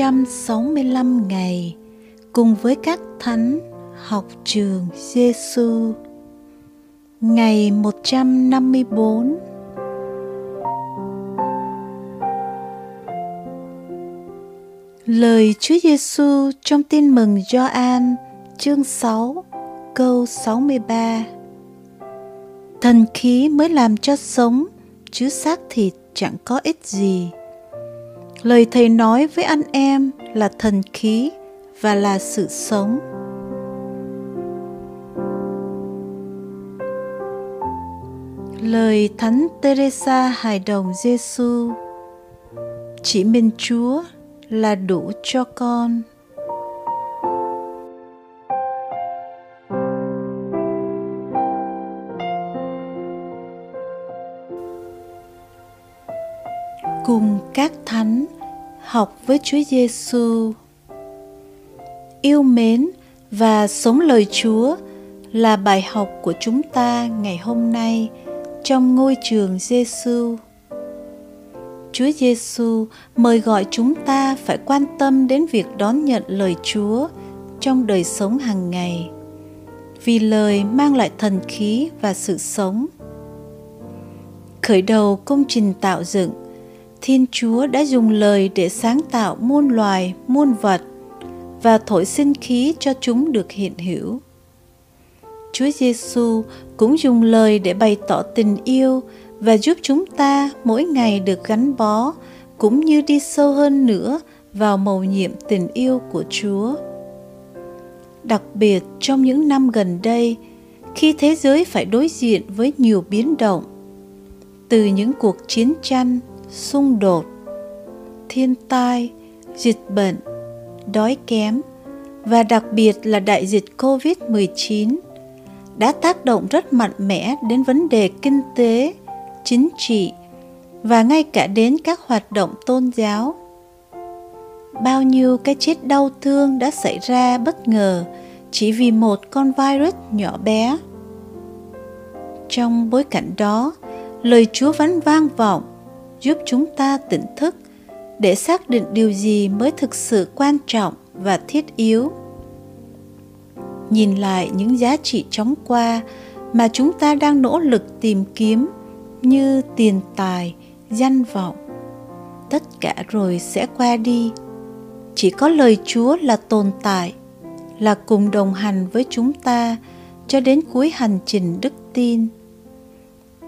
365 ngày cùng với các thánh học trường Giêsu. Ngày 154 Lời Chúa Giêsu trong Tin mừng Gioan chương 6 câu 63 Thần khí mới làm cho sống, chứ xác thịt chẳng có ích gì. Lời Thầy nói với anh em là thần khí và là sự sống. Lời Thánh Teresa hài đồng Giêsu chỉ minh Chúa là đủ cho con. cùng các thánh học với Chúa Giêsu. Yêu mến và sống lời Chúa là bài học của chúng ta ngày hôm nay trong ngôi trường Giêsu. Chúa Giêsu mời gọi chúng ta phải quan tâm đến việc đón nhận lời Chúa trong đời sống hàng ngày. Vì lời mang lại thần khí và sự sống. Khởi đầu công trình tạo dựng, Thiên Chúa đã dùng lời để sáng tạo muôn loài, muôn vật và thổi sinh khí cho chúng được hiện hữu. Chúa Giêsu cũng dùng lời để bày tỏ tình yêu và giúp chúng ta mỗi ngày được gắn bó cũng như đi sâu hơn nữa vào mầu nhiệm tình yêu của Chúa. Đặc biệt trong những năm gần đây, khi thế giới phải đối diện với nhiều biến động, từ những cuộc chiến tranh, xung đột, thiên tai, dịch bệnh, đói kém và đặc biệt là đại dịch COVID-19 đã tác động rất mạnh mẽ đến vấn đề kinh tế, chính trị và ngay cả đến các hoạt động tôn giáo. Bao nhiêu cái chết đau thương đã xảy ra bất ngờ chỉ vì một con virus nhỏ bé. Trong bối cảnh đó, lời Chúa vẫn vang vọng giúp chúng ta tỉnh thức để xác định điều gì mới thực sự quan trọng và thiết yếu. Nhìn lại những giá trị chóng qua mà chúng ta đang nỗ lực tìm kiếm như tiền tài, danh vọng, tất cả rồi sẽ qua đi. Chỉ có lời chúa là tồn tại, là cùng đồng hành với chúng ta cho đến cuối hành trình đức tin.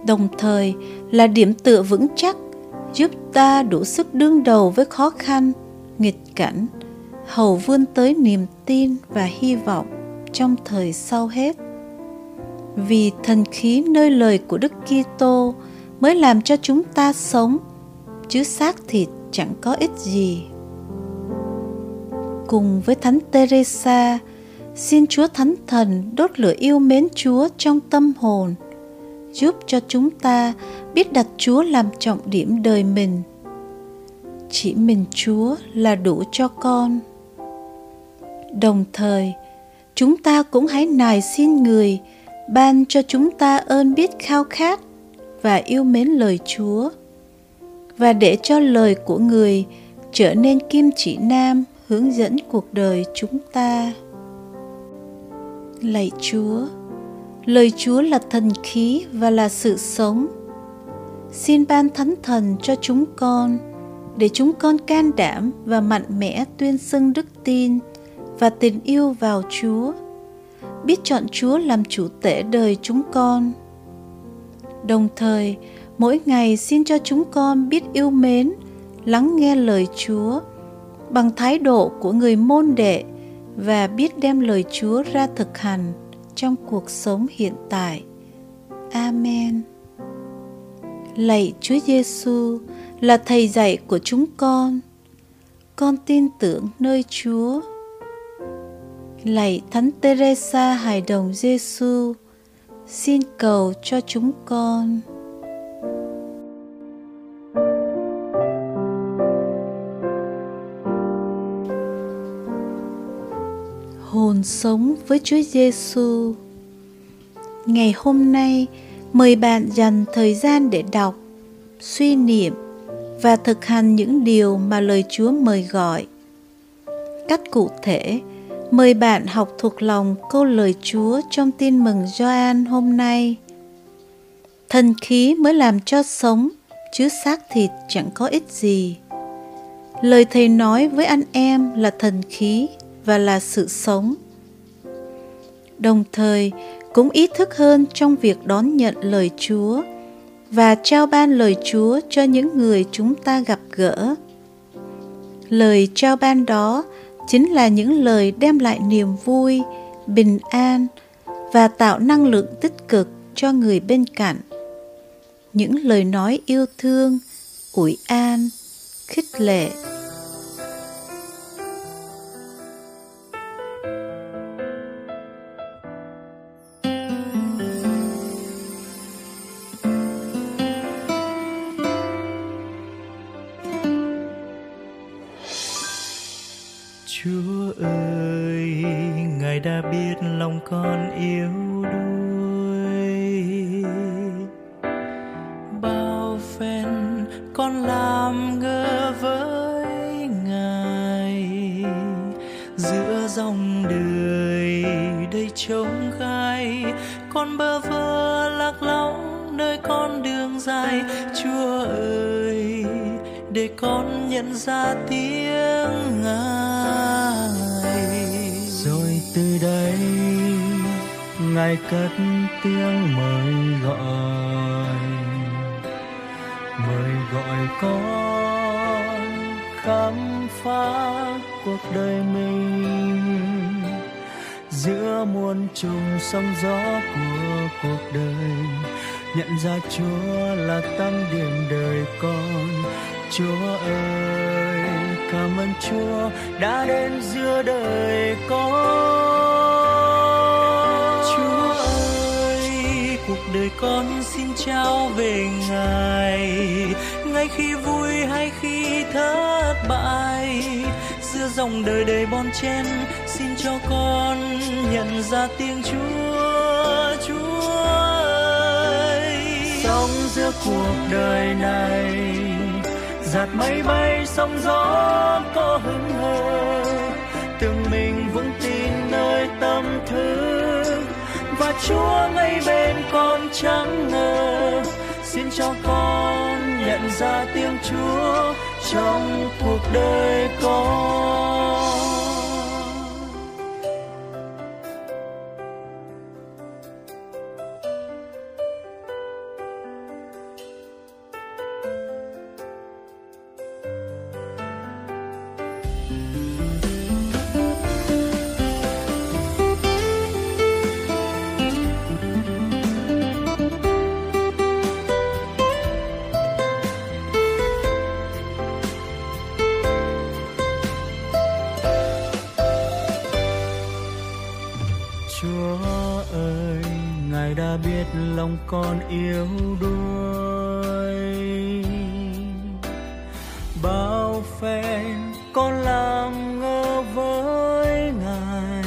Đồng thời là điểm tựa vững chắc giúp ta đủ sức đương đầu với khó khăn, nghịch cảnh, hầu vươn tới niềm tin và hy vọng trong thời sau hết. Vì thần khí nơi lời của Đức Kitô mới làm cho chúng ta sống, chứ xác thịt chẳng có ích gì. Cùng với thánh Teresa, xin Chúa Thánh Thần đốt lửa yêu mến Chúa trong tâm hồn, giúp cho chúng ta biết đặt Chúa làm trọng điểm đời mình. Chỉ mình Chúa là đủ cho con. Đồng thời, chúng ta cũng hãy nài xin người ban cho chúng ta ơn biết khao khát và yêu mến lời Chúa và để cho lời của người trở nên kim chỉ nam hướng dẫn cuộc đời chúng ta. Lạy Chúa, lời Chúa là thần khí và là sự sống. Xin ban thánh thần cho chúng con để chúng con can đảm và mạnh mẽ tuyên xưng đức tin và tình yêu vào Chúa, biết chọn Chúa làm chủ tể đời chúng con. Đồng thời, mỗi ngày xin cho chúng con biết yêu mến, lắng nghe lời Chúa bằng thái độ của người môn đệ và biết đem lời Chúa ra thực hành trong cuộc sống hiện tại. Amen. Lạy Chúa Giêsu là thầy dạy của chúng con. Con tin tưởng nơi Chúa. Lạy Thánh Teresa Hài đồng Giêsu, xin cầu cho chúng con. hồn sống với Chúa Giêsu. Ngày hôm nay, mời bạn dành thời gian để đọc, suy niệm và thực hành những điều mà lời Chúa mời gọi cách cụ thể, mời bạn học thuộc lòng câu lời Chúa trong tin mừng Gioan hôm nay. Thần khí mới làm cho sống, chứ xác thịt chẳng có ích gì. Lời Thầy nói với anh em là thần khí và là sự sống. Đồng thời, cũng ý thức hơn trong việc đón nhận lời Chúa và trao ban lời Chúa cho những người chúng ta gặp gỡ. Lời trao ban đó chính là những lời đem lại niềm vui, bình an và tạo năng lượng tích cực cho người bên cạnh. Những lời nói yêu thương, ủi an, khích lệ đã biết lòng con yếu đuối. Bao phen con làm ngơ với Ngài giữa dòng đời đầy trống gai, con bơ vơ lạc lõng nơi con đường dài. Chúa ơi, để con nhận ra tiếng ngài từ đây ngài cất tiếng mời gọi. Mời gọi con khám phá cuộc đời mình. Giữa muôn trùng sóng gió của cuộc đời nhận ra chúa là tâm điểm đời con. Chúa ơi, cảm ơn Chúa đã đến giữa đời con. Chúa ơi, cuộc đời con xin trao về Ngài, ngay khi vui hay khi thất bại. Giữa dòng đời đầy bon chen, xin cho con nhận ra tiếng Chúa, Chúa ơi. Sống giữa cuộc đời này giạt mây bay, sóng gió có hứng hờ. Từng mình vững tin nơi tâm thức. Và chúa ngay bên con chẳng ngờ. Xin cho con nhận ra tiếng chúa trong cuộc đời con. Còn con yếu đuối. Bao phen con làm ngơ với ngài.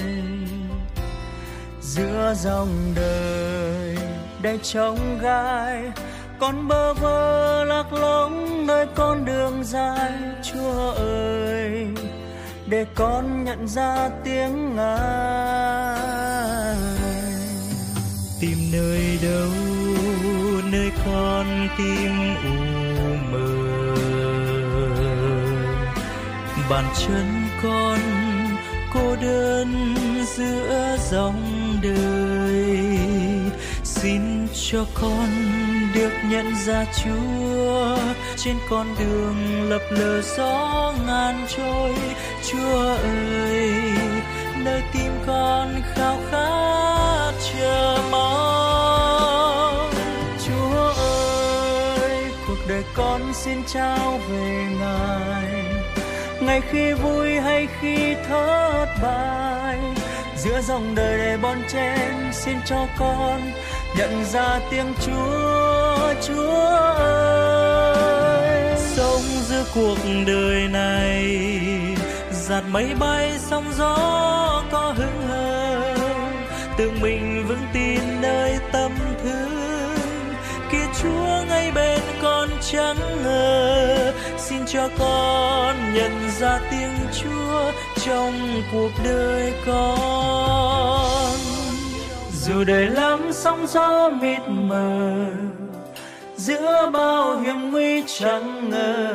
Giữa dòng đời đầy trông gai, con bơ vơ lạc lõng nơi con đường dài, chúa ơi, để con nhận ra tiếng ngài. Tìm nơi đâu con tim u mờ. Bàn chân con cô đơn giữa dòng đời. Xin cho con được nhận ra Chúa. Trên con đường lập lờ gió ngàn trôi. Chúa ơi, nơi tim con khao khát chờ. Con xin trao về Ngài. Ngày khi vui hay khi thất bại, giữa dòng đời đầy bon chen xin cho con nhận ra tiếng Chúa Chúa ơi. Sống giữa cuộc đời này giạt mây bay sóng gió có hứng hờ, tự mình vững tin nơi ta chẳng ngờ xin cho con nhận ra tiếng chúa trong cuộc đời con. Dù đời lắm sóng gió mịt mờ, giữa bao hiểm nguy chẳng ngờ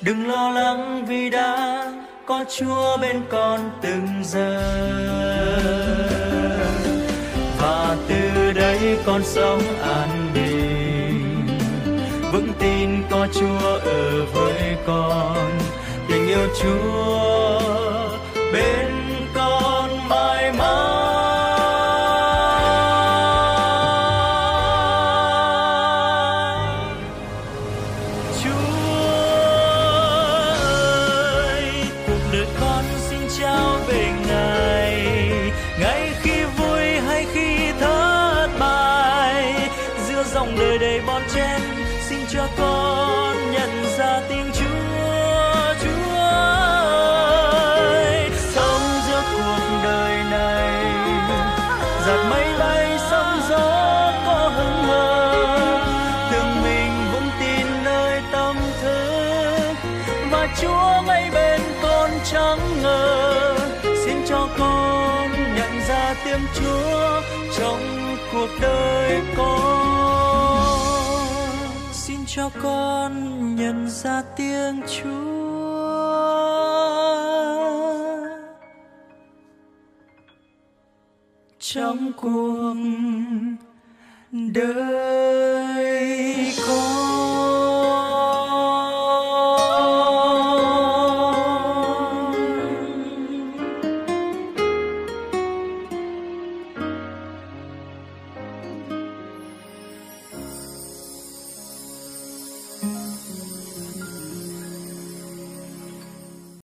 đừng lo lắng vì đã có chúa bên con từng giờ. Và từ đây con sống an bình vững tin có chúa ở với con tình yêu chúa bên con mãi mãi Chúa ơi, cuộc đời con xin trao về Ngài. Ngay khi vui hay khi thất bại, giữa dòng đời đầy bon chen, cho con nhận ra tiếng Chúa. Chúa ơi, sống giữa cuộc đời này, giạt mây bay sóng gió có hứng hờ. Từng mình vững tin nơi tâm thức và Chúa ngay bên con chẳng ngờ. Xin cho con nhận ra tiếng Chúa trong cuộc đời con cho con nhận ra tiếng Chúa. Trong cuộc đời